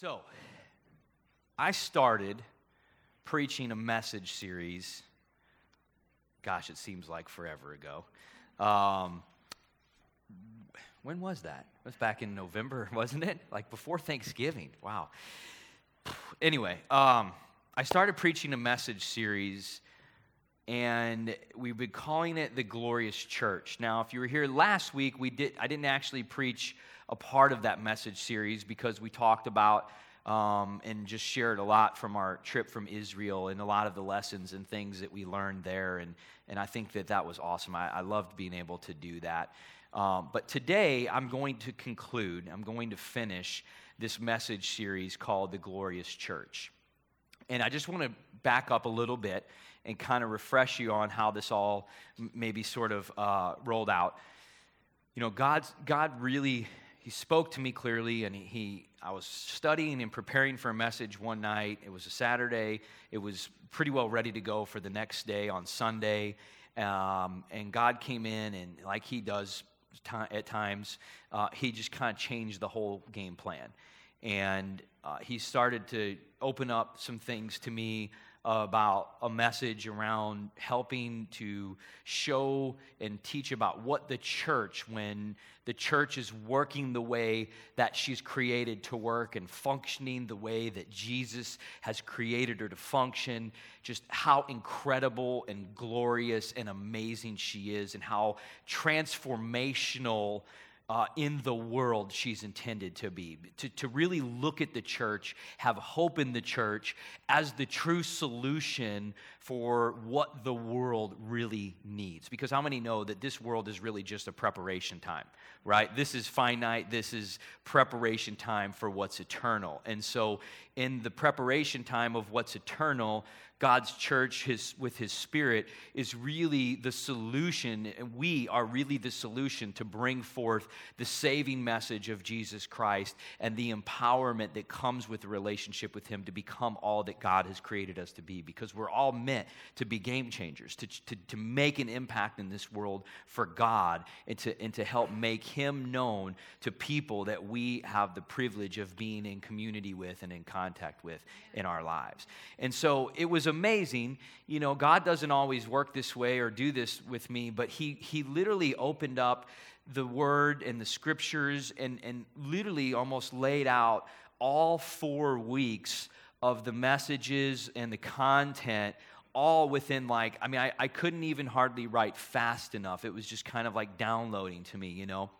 So, I started preaching a message series. Gosh, it seems like forever ago. Um, when was that? It was back in November, wasn't it? Like before Thanksgiving. Wow. Anyway, um, I started preaching a message series, and we've been calling it the Glorious Church. Now, if you were here last week, we did. I didn't actually preach a part of that message series because we talked about um, and just shared a lot from our trip from Israel and a lot of the lessons and things that we learned there. And, and I think that that was awesome. I, I loved being able to do that. Um, but today, I'm going to conclude, I'm going to finish this message series called The Glorious Church. And I just want to back up a little bit and kind of refresh you on how this all maybe sort of uh, rolled out. You know, God's, God really he spoke to me clearly and he, i was studying and preparing for a message one night. It was a saturday. It was pretty well ready to go for the next day on sunday. Um, and god came in and like he does t- at times uh, he just kind of changed the whole game plan. And uh, he started to open up some things to me about a message around helping to show and teach about what the church, when the church is working the way that she's created to work and functioning the way that Jesus has created her to function, just how incredible and glorious and amazing she is, and how transformational uh, in the world she's intended to be. To, to really look at the church, have hope in the church as the true solution for what the world really needs. Because how many know that this world is really just a preparation time, right? This is finite, this is preparation time for what's eternal. And so, in the preparation time of what's eternal, God's church his, with his spirit is really the solution, we are really the solution to bring forth the saving message of Jesus Christ and the empowerment that comes with the relationship with him to become all that God has created us to be. Because we're all meant to be game changers, to, to, to make an impact in this world for God, and to, and to help make him known to people that we have the privilege of being in community with and in contact with in our lives. And so it was amazing. You know, God doesn't always work this way or do this with me, but He, he literally opened up the word and the scriptures and, and literally almost laid out all four weeks of the messages and the content all within like i mean I, I couldn't even hardly write fast enough it was just kind of like downloading to me you know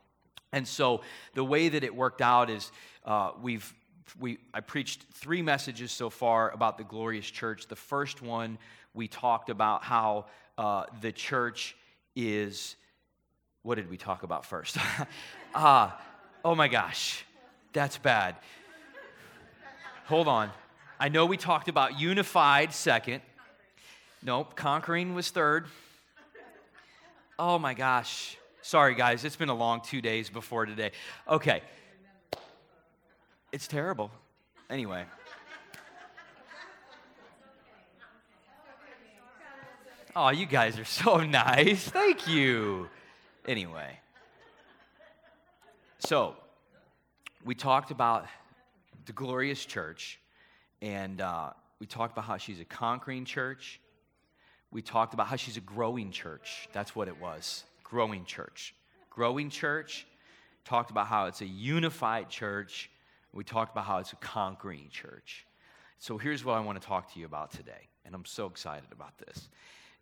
and so the way that it worked out is uh, we've we, I preached three messages so far about the glorious church. The first one, we talked about how uh, the church is. What did we talk about first? uh, oh my gosh, that's bad. Hold on. I know we talked about unified second. Nope, conquering was third. Oh my gosh. Sorry, guys, it's been a long two days before today. Okay. It's terrible. Anyway. Oh, you guys are so nice. Thank you. Anyway. So, we talked about the glorious church, and uh, we talked about how she's a conquering church. We talked about how she's a growing church. That's what it was growing church. Growing church. Talked about how it's a unified church we talked about how it's a conquering church. So here's what I want to talk to you about today, and I'm so excited about this.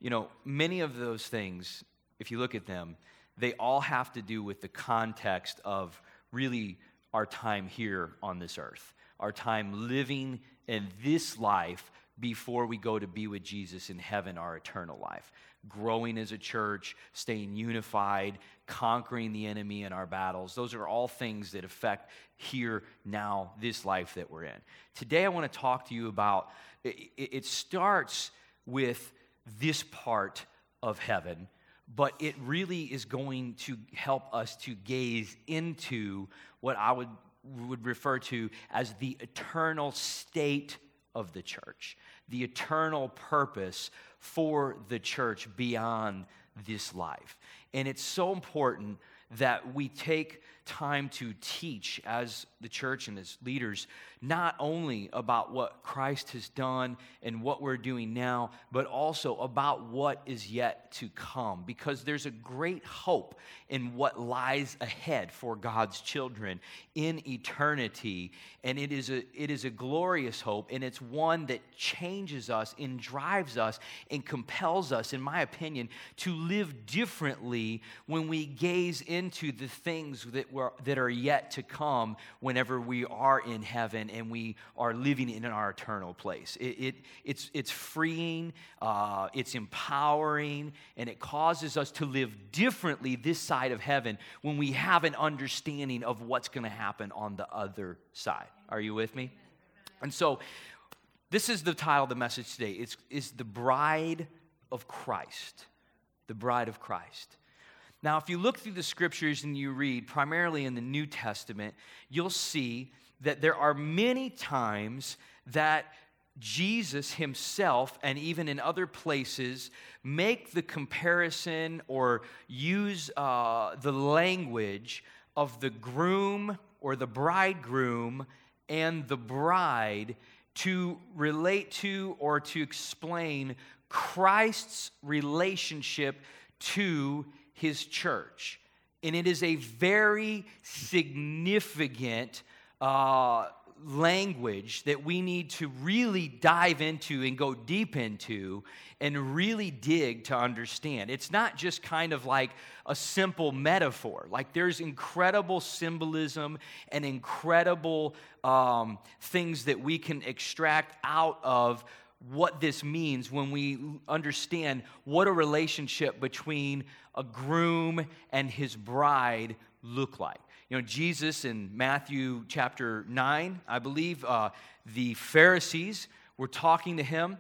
You know, many of those things, if you look at them, they all have to do with the context of really our time here on this earth, our time living in this life before we go to be with Jesus in heaven, our eternal life. Growing as a church, staying unified, conquering the enemy in our battles. Those are all things that affect here, now, this life that we're in. Today, I want to talk to you about it, starts with this part of heaven, but it really is going to help us to gaze into what I would, would refer to as the eternal state of the church, the eternal purpose for the church beyond this life. And it's so important that we take time to teach as the church and as leaders, not only about what Christ has done and what we're doing now, but also about what is yet to come. Because there's a great hope in what lies ahead for God's children in eternity. And it is a, it is a glorious hope, and it's one that changes us and drives us and compels us, in my opinion, to live differently when we gaze into the things that, that are yet to come whenever we are in heaven and we are living in our eternal place. It, it it's, it's freeing, uh, it's empowering, and it causes us to live differently this side of heaven when we have an understanding of what's going to happen on the other side. Are you with me? And so, this is the title of the message today. It's, it's the bride of Christ. The bride of Christ. Now, if you look through the scriptures and you read, primarily in the New Testament, you'll see that there are many times that Jesus himself, and even in other places, make the comparison or use uh, the language of the groom or the bridegroom and the bride to relate to or to explain Christ's relationship to his church. And it is a very significant uh, language that we need to really dive into and go deep into and really dig to understand. It's not just kind of like a simple metaphor. Like there's incredible symbolism and incredible um, things that we can extract out of what this means when we understand what a relationship between a groom and his bride look like. You know, Jesus in Matthew chapter 9, I believe, uh, the Pharisees were talking to him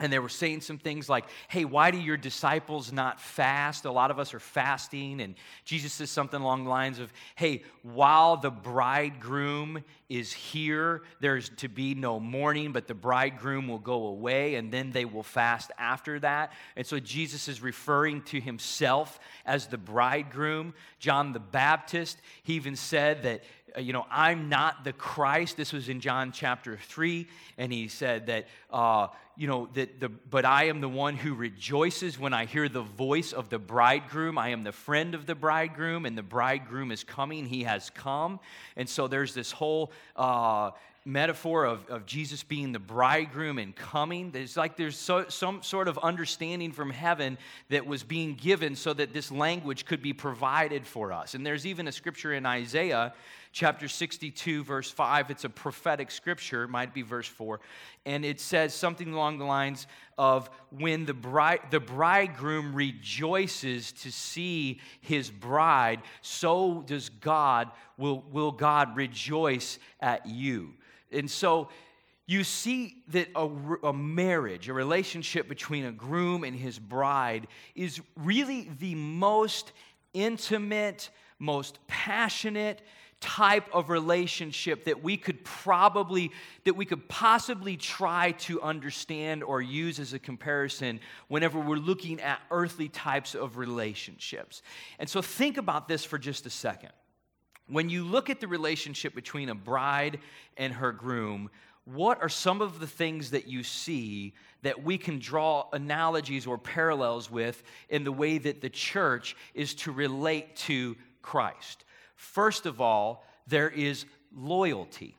and they were saying some things like, hey, why do your disciples not fast? A lot of us are fasting. And Jesus says something along the lines of, hey, while the bridegroom is here, there's to be no mourning, but the bridegroom will go away, and then they will fast after that. And so Jesus is referring to himself as the bridegroom. John the Baptist, he even said that you know, I'm not the Christ. This was in John chapter 3. And he said that, uh, you know, that the, but I am the one who rejoices when I hear the voice of the bridegroom. I am the friend of the bridegroom, and the bridegroom is coming. He has come. And so there's this whole, uh, metaphor of, of Jesus being the bridegroom and coming. There's like there's so, some sort of understanding from heaven that was being given so that this language could be provided for us. And there's even a scripture in Isaiah chapter 62, verse 5. It's a prophetic scripture, might be verse 4. And it says something along the lines of when the, bride, the bridegroom rejoices to see his bride, so does God, will, will God rejoice at you. And so you see that a, a, marriage, a relationship between a groom and his bride, is really the most intimate, most passionate, type of relationship that we could probably that we could possibly try to understand or use as a comparison whenever we're looking at earthly types of relationships. And so think about this for just a second. When you look at the relationship between a bride and her groom, what are some of the things that you see that we can draw analogies or parallels with in the way that the church is to relate to Christ? First of all, there is loyalty.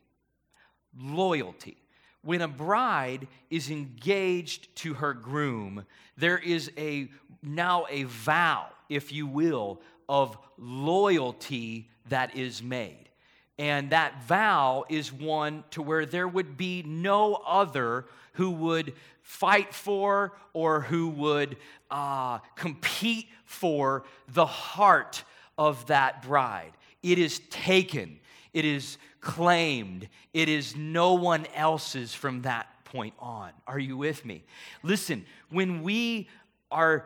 Loyalty. When a bride is engaged to her groom, there is a now a vow, if you will, of loyalty that is made. And that vow is one to where there would be no other who would fight for or who would uh, compete for the heart of that bride. It is taken, it is claimed, it is no one else's from that point on. Are you with me? Listen, when we are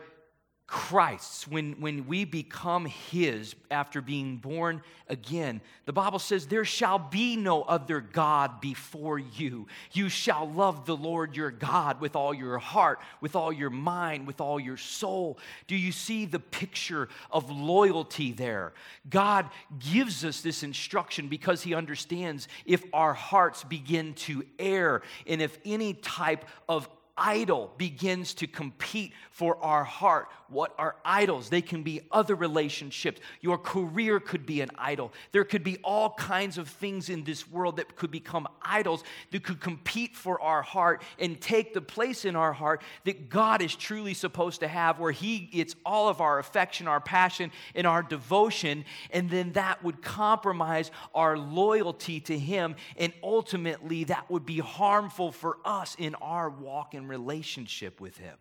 Christ's, when, when we become His after being born again, the Bible says, There shall be no other God before you. You shall love the Lord your God with all your heart, with all your mind, with all your soul. Do you see the picture of loyalty there? God gives us this instruction because He understands if our hearts begin to err and if any type of idol begins to compete for our heart. What are idols? They can be other relationships. Your career could be an idol. There could be all kinds of things in this world that could become idols that could compete for our heart and take the place in our heart that God is truly supposed to have, where He gets all of our affection, our passion, and our devotion. And then that would compromise our loyalty to Him. And ultimately, that would be harmful for us in our walk and relationship with Him.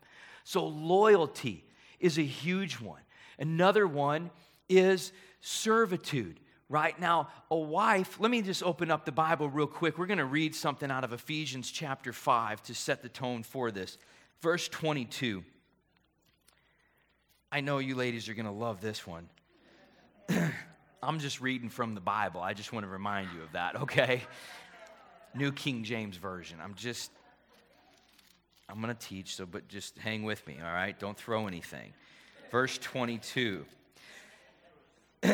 So, loyalty is a huge one. Another one is servitude. Right now, a wife, let me just open up the Bible real quick. We're going to read something out of Ephesians chapter 5 to set the tone for this. Verse 22. I know you ladies are going to love this one. I'm just reading from the Bible. I just want to remind you of that, okay? New King James Version. I'm just I'm going to teach, so but just hang with me, all right? Don't throw anything. Verse 22.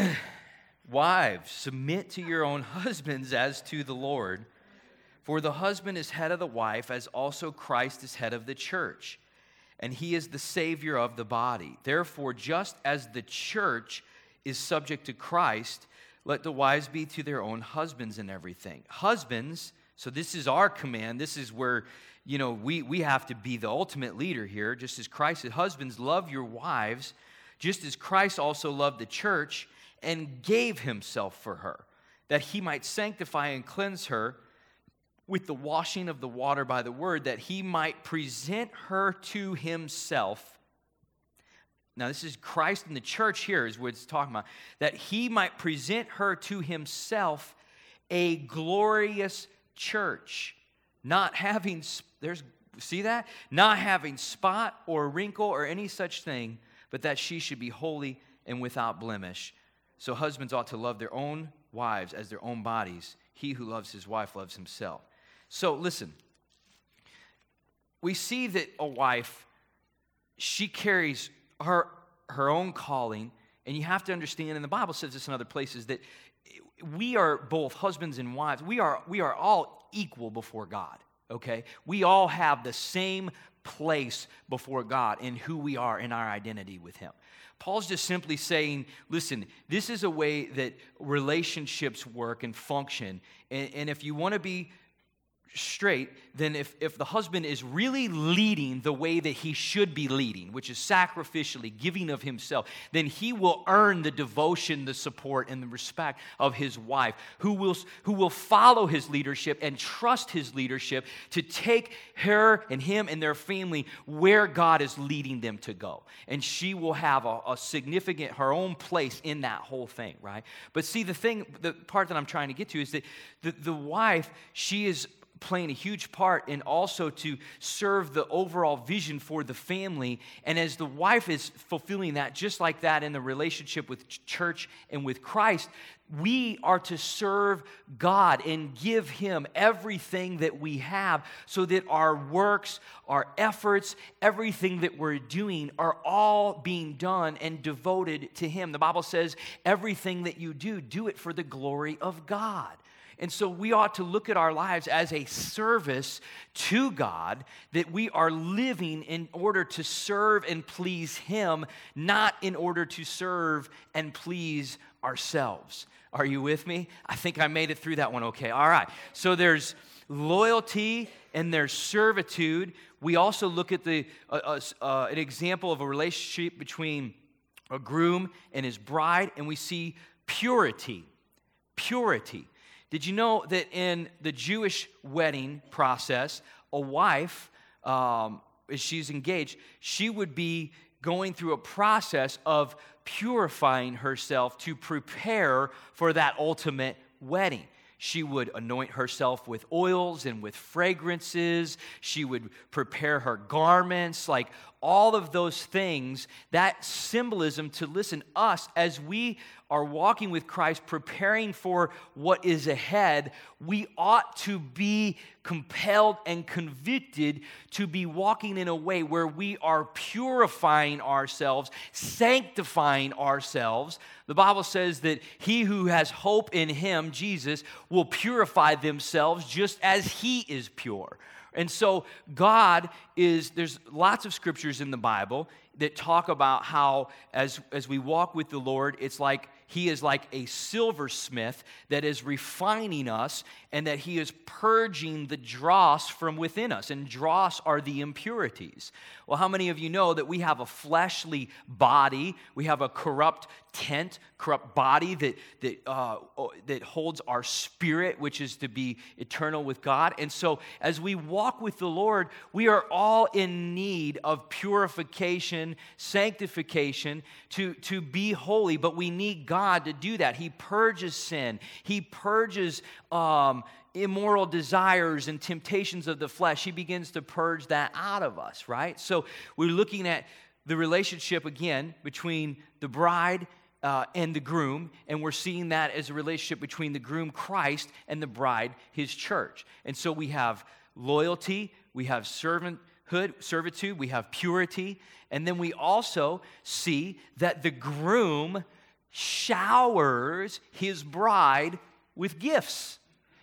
Wives, submit to your own husbands as to the Lord. For the husband is head of the wife, as also Christ is head of the church, and he is the Savior of the body. Therefore, just as the church is subject to Christ, let the wives be to their own husbands in everything. Husbands, so this is our command. This is where you know, we, we have to be the ultimate leader here, just as Christ Husbands, love your wives, just as Christ also loved the church and gave himself for her, that he might sanctify and cleanse her with the washing of the water by the word, that he might present her to himself. Now, this is Christ and the church here, is what it's talking about. That he might present her to himself a glorious church, not having there's, see that? Not having spot or wrinkle or any such thing, but that she should be holy and without blemish. So husbands ought to love their own wives as their own bodies. He who loves his wife loves himself. So listen, we see that a wife, she carries her, her own calling, and you have to understand, and the Bible says this in other places, that we are both husbands and wives. We are, we are all equal before God okay? We all have the same place before God in who we are in our identity with Him. Paul's just simply saying, listen, this is a way that relationships work and function. And, and if you want to be straight, then if, if the husband is really leading the way that he should be leading, which is sacrificially giving of himself, then he will earn the devotion, the support, and the respect of his wife, who will, who will follow his leadership and trust his leadership to take her and him and their family where God is leading them to go. And she will have a, a significant, her own place in that whole thing, right? But see, the thing, the part that I'm trying to get to is that the, the wife, she is playing a huge part in also to serve the overall vision for the family. And as the wife is fulfilling that, just like that in the relationship with church and with Christ, we are to serve God and give Him everything that we have so that our works, our efforts, everything that we're doing are all being done and devoted to Him. The Bible says, everything that you do, do it for the glory of God. And so we ought to look at our lives as a service to God, that we are living in order to serve and please Him, not in order to serve and please ourselves. Are you with me? I think I made it through that one okay. All right. So there's loyalty and there's servitude. We also look at the, uh, uh, uh, an example of a relationship between a groom and his bride, and we see purity. Purity. Did you know that in the Jewish wedding process, a wife, um, as she's engaged, she would be going through a process of purifying herself to prepare for that ultimate wedding. She would anoint herself with oils and with fragrances. She would prepare her garments, like all of those things. That symbolism to listen, us, as we are walking with Christ, preparing for what is ahead, we ought to be compelled and convicted to be walking in a way where we are purifying ourselves, sanctifying ourselves. The Bible says that he who has hope in him, Jesus, will purify themselves just as he is pure. And so, God is, there's lots of scriptures in the Bible that talk about how, as, as we walk with the Lord, it's like he is like a silversmith that is refining us and that he is purging the dross from within us. And dross are the impurities. Well, how many of you know that we have a fleshly body? We have a corrupt tent, corrupt body that, that, uh, that holds our spirit, which is to be eternal with God. And so, as we walk with the Lord, we are all in need of purification, sanctification to, to be holy, but we need God to do that. He purges sin, He purges. Um, immoral desires and temptations of the flesh, he begins to purge that out of us, right? So we're looking at the relationship again between the bride uh, and the groom, and we're seeing that as a relationship between the groom, Christ, and the bride, his church. And so we have loyalty, we have servanthood, servitude, we have purity, and then we also see that the groom showers his bride with gifts.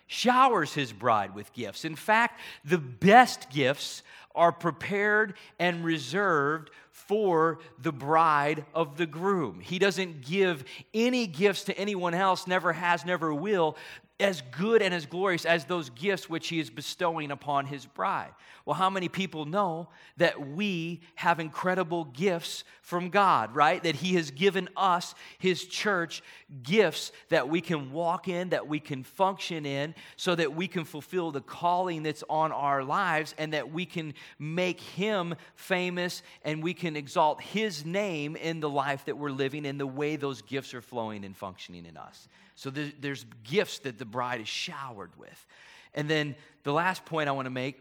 Showers his bride with gifts. In fact, the best gifts are prepared and reserved for the bride of the groom. He doesn't give any gifts to anyone else, never has, never will, as good and as glorious as those gifts which he is bestowing upon his bride. Well, how many people know that we have incredible gifts from God, right? That he has given us, his church, gifts that we can walk in, that we can function in, so that we can fulfill the calling that's on our lives and that we can make him famous and we can exalt his name in the life that we're living in the way those gifts are flowing and functioning in us. So there's gifts that the bride is showered with. And then the last point I want to make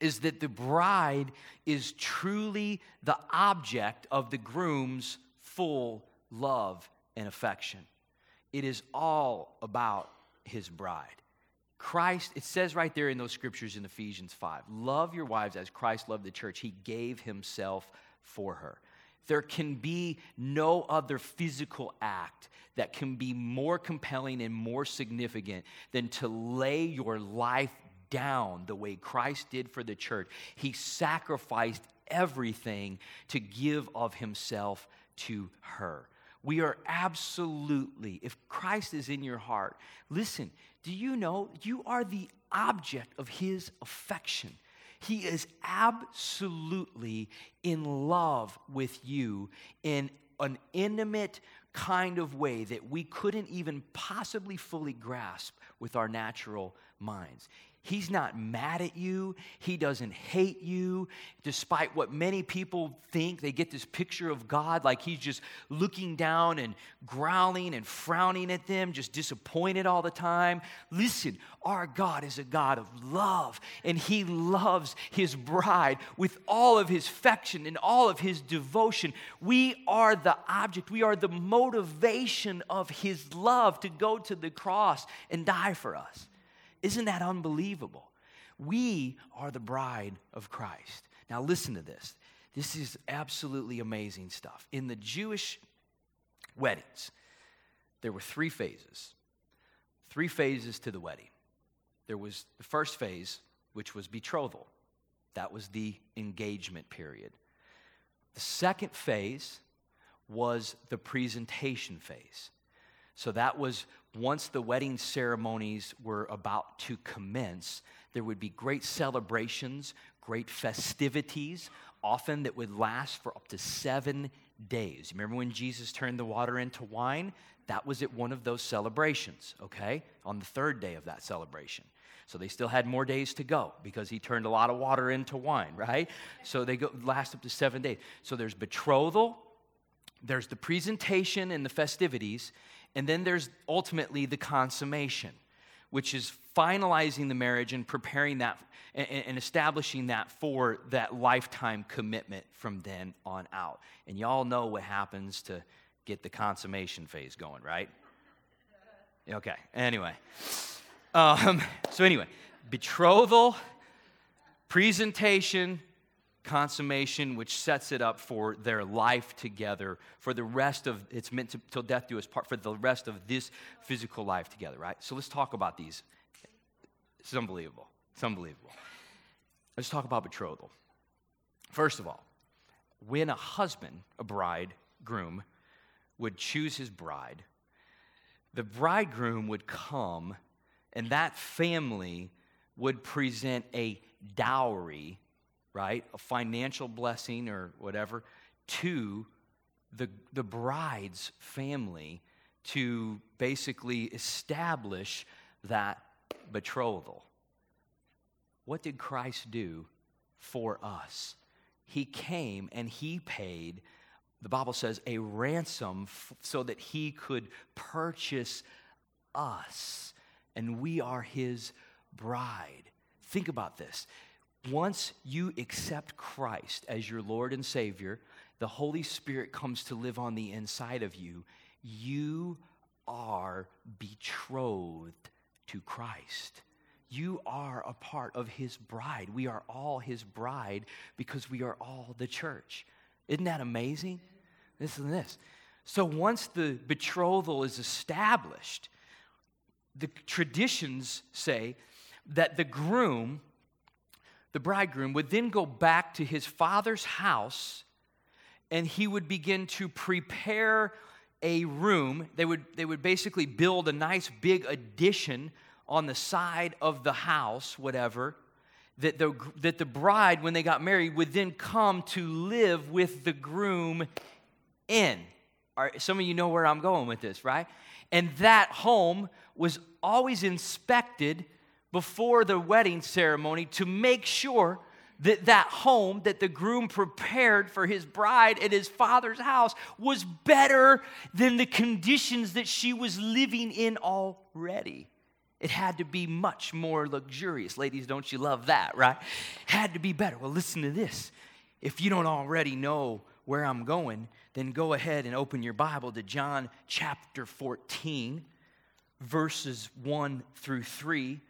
is that the bride is truly the object of the groom's full love and affection. It is all about his bride. Christ, it says right there in those scriptures in Ephesians 5 love your wives as Christ loved the church. He gave himself for her. There can be no other physical act that can be more compelling and more significant than to lay your life down the way Christ did for the church. He sacrificed everything to give of himself to her. We are absolutely, if Christ is in your heart, listen, do you know you are the object of his affection? He is absolutely in love with you in an intimate kind of way that we couldn't even possibly fully grasp with our natural minds. He's not mad at you. He doesn't hate you. Despite what many people think, they get this picture of God like he's just looking down and growling and frowning at them, just disappointed all the time. Listen, our God is a God of love, and he loves his bride with all of his affection and all of his devotion. We are the object, we are the motivation of his love to go to the cross and die for us. Isn't that unbelievable? We are the bride of Christ. Now, listen to this. This is absolutely amazing stuff. In the Jewish weddings, there were three phases. Three phases to the wedding. There was the first phase, which was betrothal, that was the engagement period. The second phase was the presentation phase. So that was once the wedding ceremonies were about to commence, there would be great celebrations, great festivities, often that would last for up to seven days. Remember when Jesus turned the water into wine? That was at one of those celebrations, okay? On the third day of that celebration. So they still had more days to go because he turned a lot of water into wine, right? So they go, last up to seven days. So there's betrothal, there's the presentation and the festivities, and then there's ultimately the consummation, which is finalizing the marriage and preparing that and, establishing that for that lifetime commitment from then on out. And y'all know what happens to get the consummation phase going, right? Okay, anyway. Um, so, anyway, betrothal, presentation, consummation, which sets it up for their life together for the rest of it's meant to till death do us part for the rest of this physical life together, right? So let's talk about these. It's unbelievable. It's unbelievable. Let's talk about betrothal. First of all, when a husband, a bride, groom, would choose his bride, the bridegroom would come and that family would present a dowry, right? A financial blessing or whatever to the, the bride's family to basically establish that betrothal. What did Christ do for us? He came and he paid, the Bible says, a ransom f- so that he could purchase us. And we are his bride. Think about this. Once you accept Christ as your Lord and Savior, the Holy Spirit comes to live on the inside of you. You are betrothed to Christ. You are a part of his bride. We are all his bride because we are all the church. Isn't that amazing? Listen to this. So once the betrothal is established, the traditions say that the groom, the bridegroom, would then go back to his father's house and he would begin to prepare a room. They would, they would basically build a nice big addition on the side of the house, whatever, that the, that the bride, when they got married, would then come to live with the groom in. some of you know where I'm going with this, right? And that home was always inspected before the wedding ceremony to make sure that that home that the groom prepared for his bride at his father's house was better than the conditions that she was living in already. It had to be much more luxurious. Ladies, don't you love that, right? Had to be better. Well, listen to this. If you don't already know where I'm going, then go ahead and open your Bible to John chapter 14, verses 1 through 3.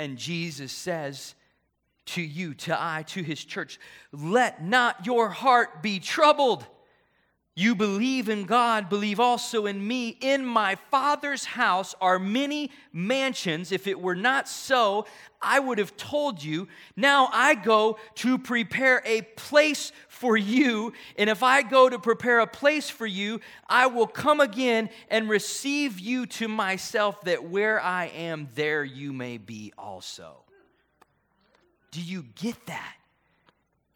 And Jesus says to you, to I, to his church, let not your heart be troubled. You believe in God, believe also in me. In my Father's house are many mansions. If it were not so, I would have told you. Now I go to prepare a place for you. And if I go to prepare a place for you, I will come again and receive you to myself, that where I am, there you may be also. Do you get that?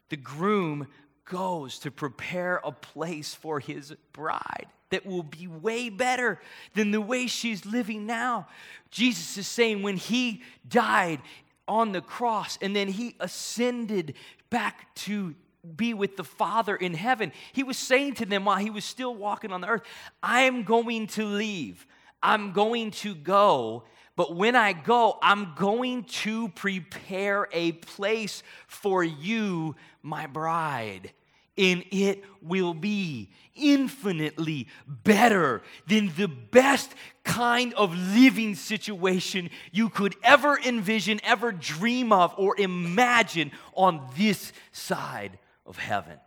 The groom goes to prepare a place for his bride that will be way better than the way she's living now. Jesus is saying when he died on the cross and then he ascended back to be with the Father in heaven, he was saying to them while he was still walking on the earth, I am going to leave. I'm going to go but when I go, I'm going to prepare a place for you, my bride. And it will be infinitely better than the best kind of living situation you could ever envision, ever dream of, or imagine on this side of heaven.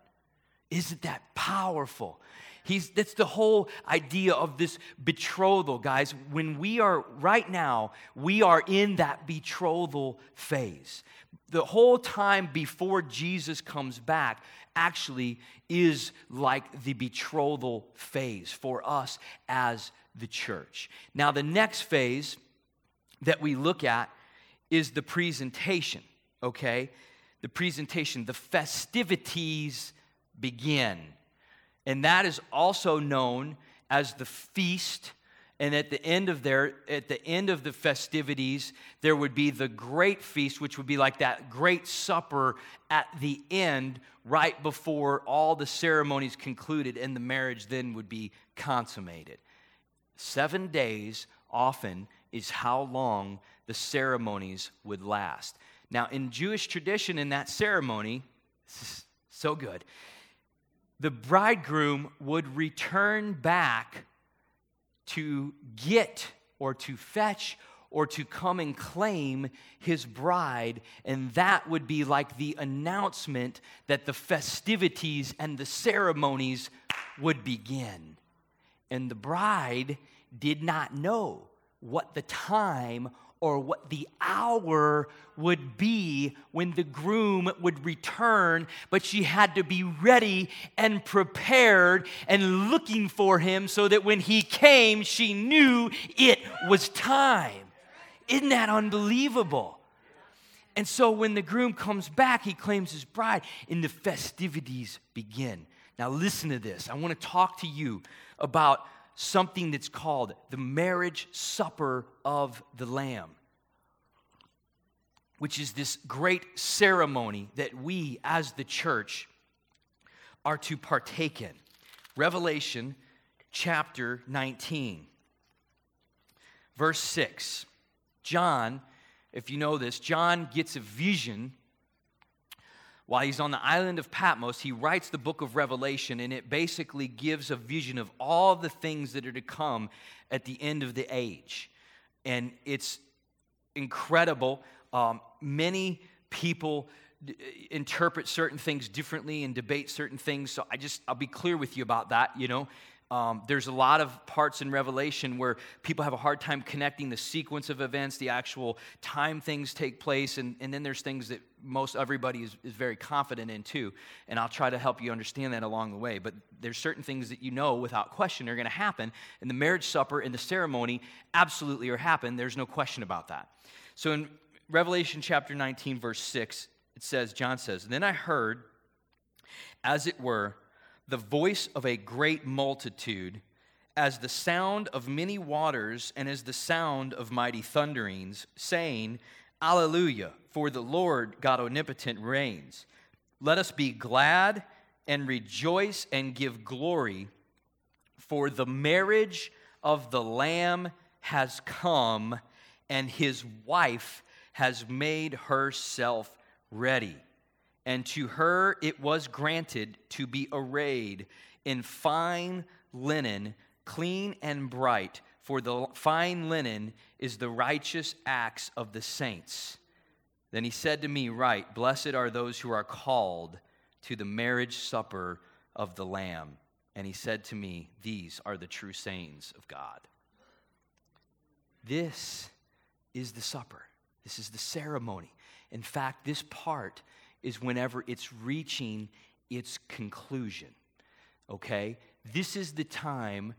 Isn't that powerful? He's, that's the whole idea of this betrothal, guys. When we are, right now, we are in that betrothal phase. The whole time before Jesus comes back actually is like the betrothal phase for us as the church. Now, the next phase that we look at is the presentation, okay? The presentation, the festivities begin and that is also known as the feast. And at the end of there at the end of the festivities there would be the great feast which would be like that great supper at the end right before all the ceremonies concluded and the marriage then would be consummated. 7 days often is how long the ceremonies would last. Now, in Jewish tradition, in that ceremony, so good, the bridegroom would return back to get or to fetch or to come and claim his bride, and that would be like the announcement that the festivities and the ceremonies would begin. And the bride did not know what the time or what the hour would be when the groom would return, but she had to be ready and prepared and looking for him so that when he came, she knew it was time. Isn't that unbelievable? And so when the groom comes back, he claims his bride, and the festivities begin. Now, listen to this. I want to talk to you about something that's called the marriage supper of the Lamb, which is this great ceremony that we as the church are to partake in. Revelation chapter 19, verse 6. John, if you know this, John gets a vision while he's on the island of Patmos, he writes the book of Revelation, and it basically gives a vision of all the things that are to come at the end of the age. And it's incredible. Um, many people d- interpret certain things differently and debate certain things. So I just, I'll be clear with you about that, you know. Um, there's a lot of parts in Revelation where people have a hard time connecting the sequence of events, the actual time things take place, and, and then there's things that most everybody is, is very confident in too. And I'll try to help you understand that along the way. But there's certain things that you know without question are going to happen. And the marriage supper and the ceremony absolutely are happen. There's no question about that. So in Revelation chapter 19, verse 6, it says, John says, Then I heard, as it were, the voice of a great multitude, as the sound of many waters, and as the sound of mighty thunderings, saying, Alleluia, for the Lord God omnipotent reigns. Let us be glad and rejoice and give glory, for the marriage of the Lamb has come, and his wife has made herself ready and to her it was granted to be arrayed in fine linen, clean and bright, for the fine linen is the righteous acts of the saints. Then he said to me, Right, blessed are those who are called to the marriage supper of the Lamb. And he said to me, These are the true sayings of God. This is the supper. This is the ceremony. In fact, this part is whenever it's reaching its conclusion. Okay? This is the time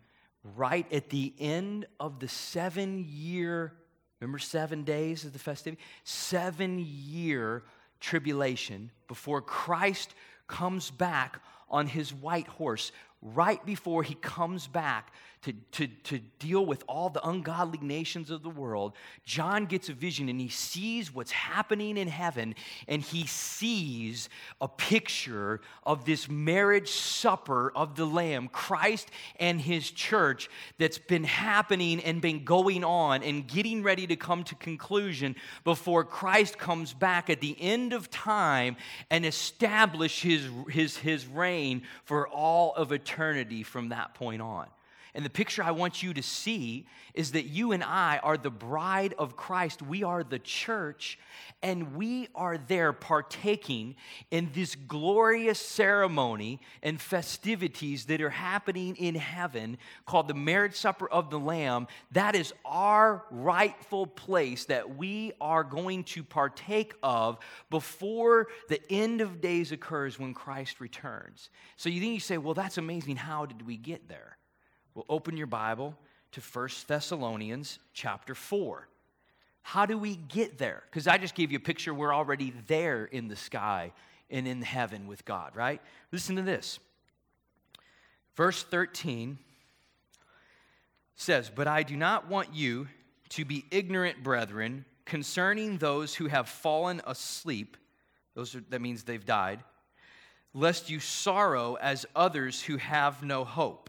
right at the end of the seven year, remember seven days of the festivity? Seven year tribulation before Christ comes back on his white horse right before he comes back to, to, to deal with all the ungodly nations of the world, John gets a vision and he sees what's happening in heaven and he sees a picture of this marriage supper of the Lamb, Christ and his church, that's been happening and been going on and getting ready to come to conclusion before Christ comes back at the end of time and establish his, his, his reign for all of eternity from that point on. And the picture I want you to see is that you and I are the bride of Christ. We are the church, and we are there partaking in this glorious ceremony and festivities that are happening in heaven called the marriage supper of the Lamb. That is our rightful place that we are going to partake of before the end of days occurs when Christ returns. So you think you say, well, that's amazing. How did we get there? Well, open your Bible to 1 Thessalonians chapter 4. How do we get there? Because I just gave you a picture, we're already there in the sky and in heaven with God, right? Listen to this. Verse 13 says, But I do not want you to be ignorant, brethren, concerning those who have fallen asleep. Those are, that means they've died. Lest you sorrow as others who have no hope.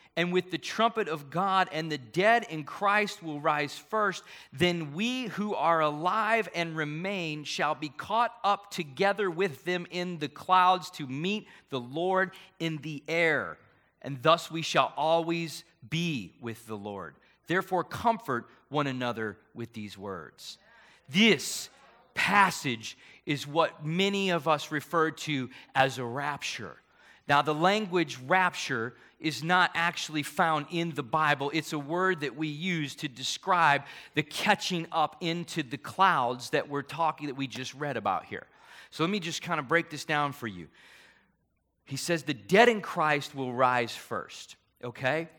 and with the trumpet of God, and the dead in Christ will rise first. Then we who are alive and remain shall be caught up together with them in the clouds to meet the Lord in the air. And thus we shall always be with the Lord. Therefore, comfort one another with these words. This passage is what many of us refer to as a rapture. Now, the language rapture is not actually found in the Bible. It's a word that we use to describe the catching up into the clouds that we're talking, that we just read about here. So let me just kind of break this down for you. He says the dead in Christ will rise first, okay?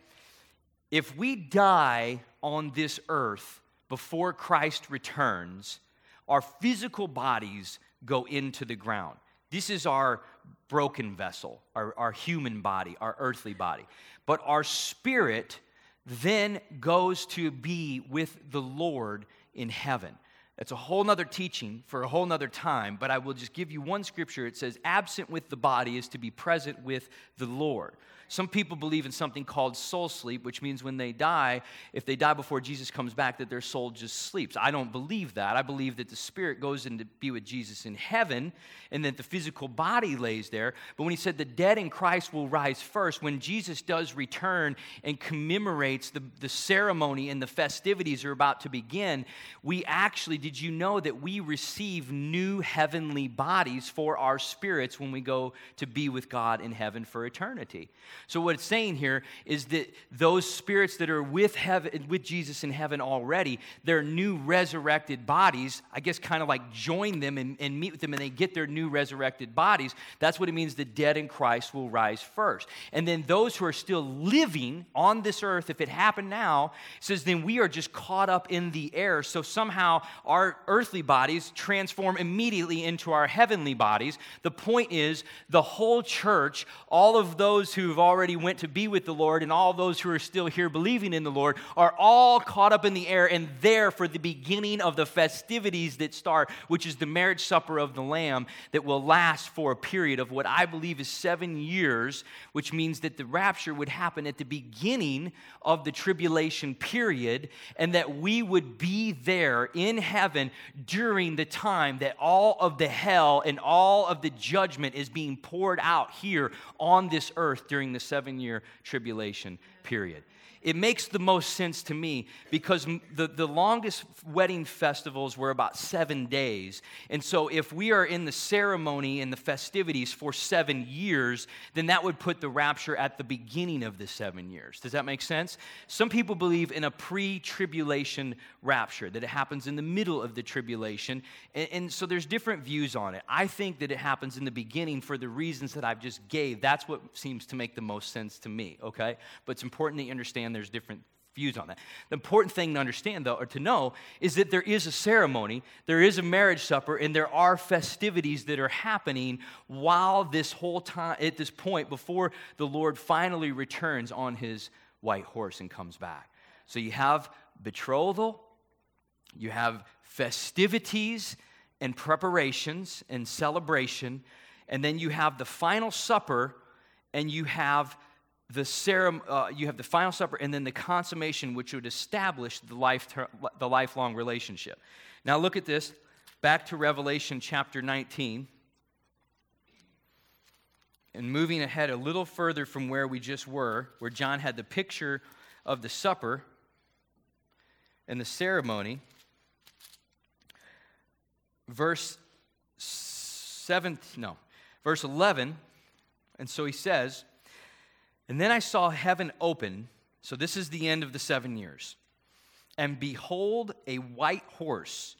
If we die on this earth before Christ returns, our physical bodies go into the ground. This is our broken vessel, our, our human body, our earthly body. But our spirit then goes to be with the Lord in heaven. That's a whole nother teaching for a whole nother time, but I will just give you one scripture. It says, absent with the body is to be present with the Lord. Some people believe in something called soul sleep, which means when they die, if they die before Jesus comes back, that their soul just sleeps. I don't believe that. I believe that the spirit goes in to be with Jesus in heaven and that the physical body lays there. But when he said the dead in Christ will rise first, when Jesus does return and commemorates the, the ceremony and the festivities are about to begin, we actually, did you know that we receive new heavenly bodies for our spirits when we go to be with God in heaven for eternity? So what it's saying here is that those spirits that are with heaven with Jesus in heaven already, their new resurrected bodies, I guess kind of like join them and, and meet with them and they get their new resurrected bodies. That's what it means the dead in Christ will rise first. And then those who are still living on this earth, if it happened now, says then we are just caught up in the air. So somehow our earthly bodies transform immediately into our heavenly bodies. The point is the whole church, all of those who've already went to be with the Lord and all those who are still here believing in the Lord are all caught up in the air and there for the beginning of the festivities that start, which is the marriage supper of the Lamb that will last for a period of what I believe is seven years, which means that the rapture would happen at the beginning of the tribulation period and that we would be there in heaven during the time that all of the hell and all of the judgment is being poured out here on this earth during the seven year tribulation period it makes the most sense to me because the, the longest wedding festivals were about seven days. And so, if we are in the ceremony and the festivities for seven years, then that would put the rapture at the beginning of the seven years. Does that make sense? Some people believe in a pre tribulation rapture, that it happens in the middle of the tribulation. And, and so, there's different views on it. I think that it happens in the beginning for the reasons that I've just gave. That's what seems to make the most sense to me, okay? But it's important that you understand understand there's different views on that. The important thing to understand, though, or to know, is that there is a ceremony, there is a marriage supper, and there are festivities that are happening while this whole time, at this point, before the Lord finally returns on his white horse and comes back. So you have betrothal, you have festivities and preparations and celebration, and then you have the final supper, and you have the ceremony, uh, you have the final supper and then the consummation, which would establish the, life ter- the lifelong relationship. Now, look at this. Back to Revelation chapter 19. And moving ahead a little further from where we just were, where John had the picture of the supper and the ceremony. Verse 7, no, verse 11. And so he says, and then I saw heaven open. So this is the end of the seven years. And behold, a white horse.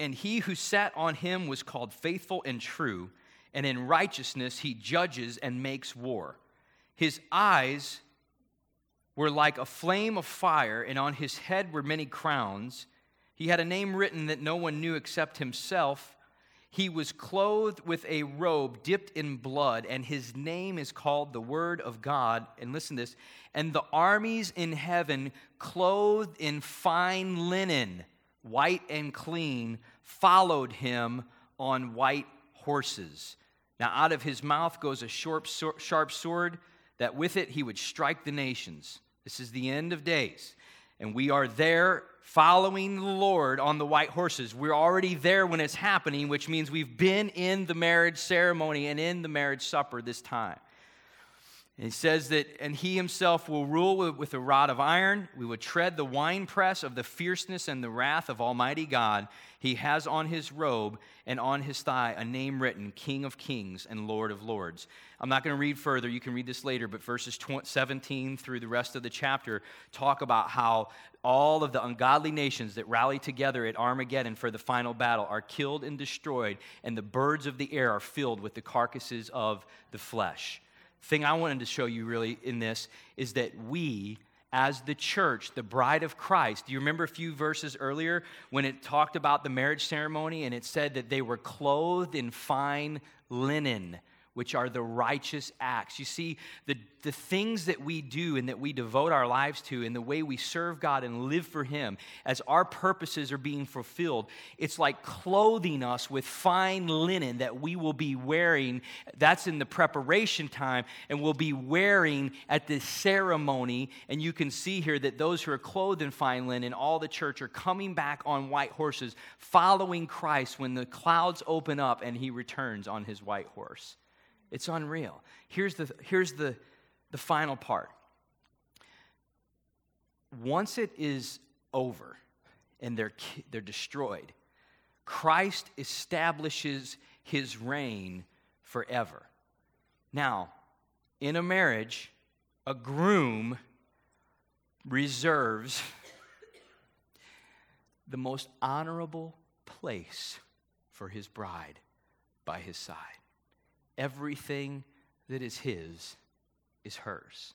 And he who sat on him was called faithful and true. And in righteousness he judges and makes war. His eyes were like a flame of fire, and on his head were many crowns. He had a name written that no one knew except himself. He was clothed with a robe dipped in blood, and his name is called the Word of God. And listen to this and the armies in heaven, clothed in fine linen, white and clean, followed him on white horses. Now, out of his mouth goes a sharp, sharp sword, that with it he would strike the nations. This is the end of days. And we are there following the Lord on the white horses. We're already there when it's happening, which means we've been in the marriage ceremony and in the marriage supper this time. And he says that, and he himself will rule with, with a rod of iron. We will tread the winepress of the fierceness and the wrath of Almighty God. He has on his robe and on his thigh a name written King of Kings and Lord of Lords. I'm not going to read further. You can read this later, but verses 17 through the rest of the chapter talk about how all of the ungodly nations that rally together at Armageddon for the final battle are killed and destroyed, and the birds of the air are filled with the carcasses of the flesh thing I wanted to show you really in this is that we, as the church, the bride of Christ, do you remember a few verses earlier when it talked about the marriage ceremony and it said that they were clothed in fine linen? Which are the righteous acts. You see, the, the things that we do and that we devote our lives to, and the way we serve God and live for Him, as our purposes are being fulfilled, it's like clothing us with fine linen that we will be wearing. That's in the preparation time, and we'll be wearing at the ceremony. And you can see here that those who are clothed in fine linen, all the church, are coming back on white horses, following Christ when the clouds open up and He returns on His white horse. It's unreal. Here's the, here's the, the final part. Once it is over and they're, they're destroyed, Christ establishes his reign forever. Now, in a marriage, a groom reserves the most honorable place for his bride by his side everything that is his is hers.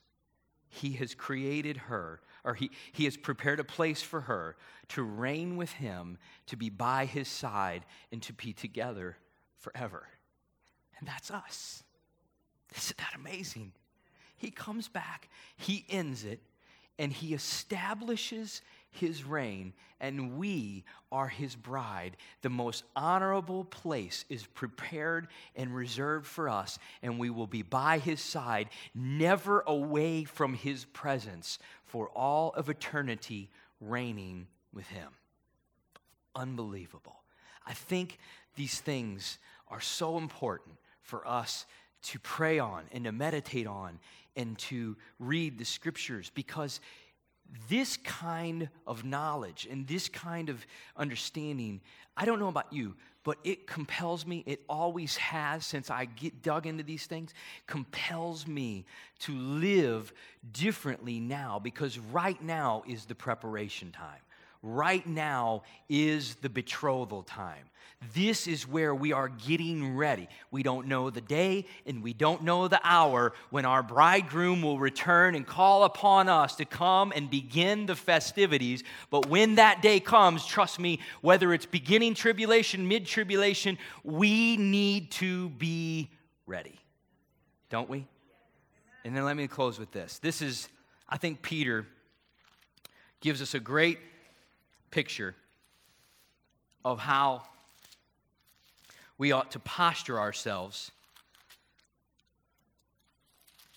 He has created her, or he, he has prepared a place for her to reign with him, to be by his side, and to be together forever. And that's us. Isn't that amazing? He comes back, he ends it, and he establishes his reign, and we are his bride. The most honorable place is prepared and reserved for us, and we will be by his side, never away from his presence for all of eternity, reigning with him. Unbelievable. I think these things are so important for us to pray on and to meditate on and to read the scriptures because this kind of knowledge and this kind of understanding, I don't know about you, but it compels me, it always has since I get dug into these things, compels me to live differently now because right now is the preparation time. Right now is the betrothal time. This is where we are getting ready. We don't know the day and we don't know the hour when our bridegroom will return and call upon us to come and begin the festivities. But when that day comes, trust me, whether it's beginning tribulation, mid tribulation, we need to be ready. Don't we? And then let me close with this. This is, I think Peter gives us a great picture of how we ought to posture ourselves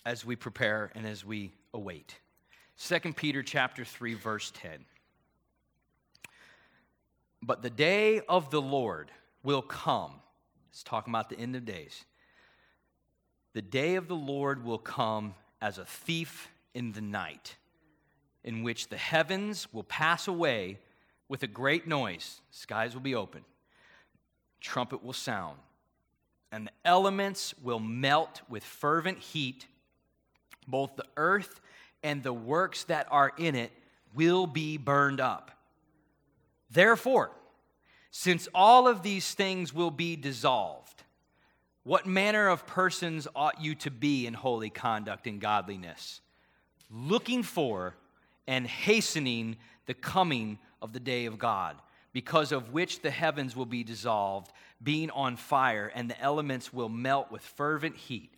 as we prepare and as we await. 2 Peter chapter 3 verse 10. But the day of the Lord will come. It's talking about the end of days. The day of the Lord will come as a thief in the night, in which the heavens will pass away with a great noise. Skies will be open trumpet will sound, and the elements will melt with fervent heat. Both the earth and the works that are in it will be burned up. Therefore, since all of these things will be dissolved, what manner of persons ought you to be in holy conduct and godliness? looking for and hastening the coming of the day of God, because of which the heavens will be dissolved, being on fire, and the elements will melt with fervent heat.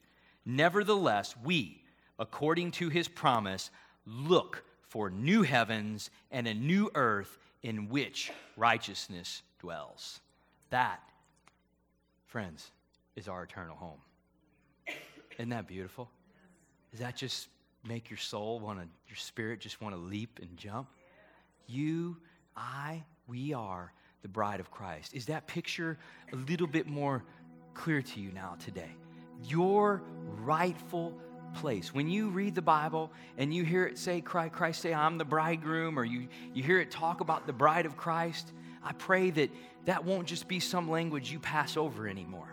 Nevertheless, we, according to his promise, look for new heavens and a new earth in which righteousness dwells. That, friends, is our eternal home. Isn't that beautiful? Does that just make your soul want to, your spirit just want to leap and jump? You, I, we are the bride of Christ. Is that picture a little bit more clear to you now today? Your rightful place. When you read the Bible and you hear it say, Christ say, I'm the bridegroom, or you, you hear it talk about the bride of Christ, I pray that that won't just be some language you pass over anymore.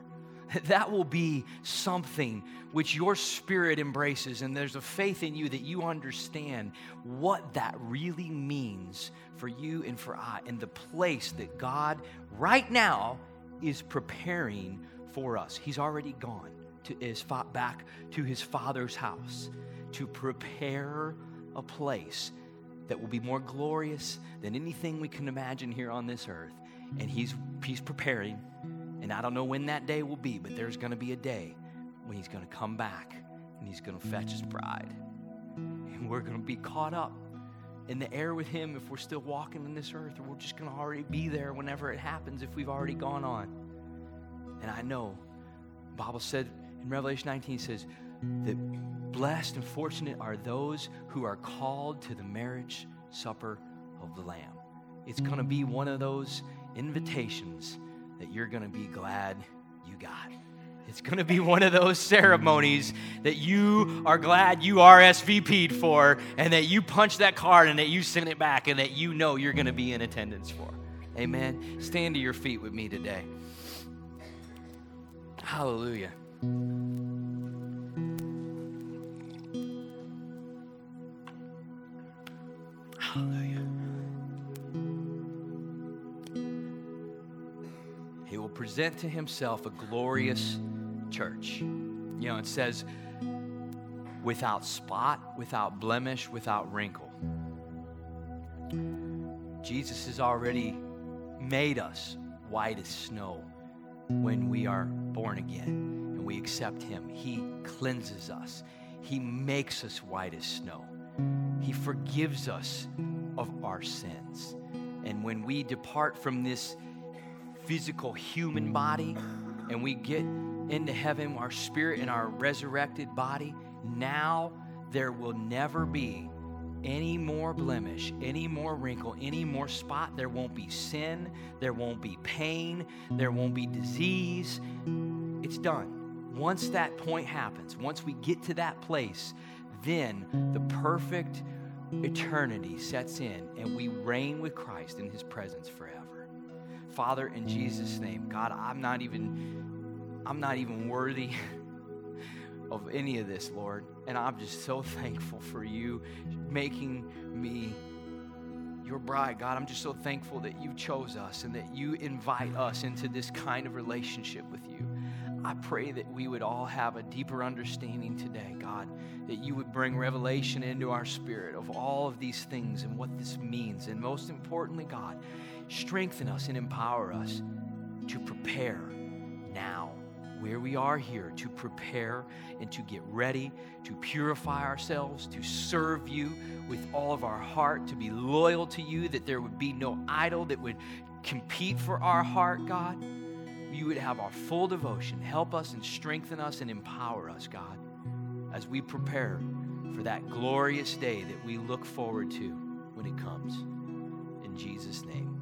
That will be something which your spirit embraces, and there's a faith in you that you understand what that really means for you and for I, and the place that God right now is preparing for us. He's already gone to his back to his father's house to prepare a place that will be more glorious than anything we can imagine here on this earth. And he's, he's preparing. And I don't know when that day will be, but there's going to be a day when he's going to come back and he's going to fetch his bride. And we're going to be caught up in the air with him if we're still walking in this earth, or we're just going to already be there whenever it happens if we've already gone on. And I know, Bible said in Revelation 19 says that blessed and fortunate are those who are called to the marriage supper of the Lamb. It's going to be one of those invitations that you're going to be glad you got. It's going to be one of those ceremonies that you are glad you RSVP'd for and that you punch that card and that you send it back and that you know you're going to be in attendance for. Amen. Stand to your feet with me today. Hallelujah. Hallelujah. Present to himself a glorious church. You know, it says, without spot, without blemish, without wrinkle. Jesus has already made us white as snow when we are born again and we accept Him, He cleanses us. He makes us white as snow. He forgives us of our sins. And when we depart from this physical human body and we get into heaven, our spirit and our resurrected body, now there will never be any more blemish, any more wrinkle, any more spot. There won't be sin. There won't be pain. There won't be disease. It's done once that point happens, once we get to that place, then the perfect eternity sets in and we reign with Christ in his presence forever. Father, in Jesus' name, God, I'm not even I'm not even worthy of any of this, Lord. And I'm just so thankful for you making me your bride, God. I'm just so thankful that you chose us and that you invite us into this kind of relationship with you. I pray that we would all have a deeper understanding today, God, that you would bring revelation into our spirit of all of these things and what this means. And most importantly, God, strengthen us and empower us to prepare now where we are here to prepare and to get ready, to purify ourselves, to serve you with all of our heart, to be loyal to you, that there would be no idol that would compete for our heart, God you would have our full devotion. Help us and strengthen us and empower us, God, as we prepare for that glorious day that we look forward to when it comes. In Jesus' name.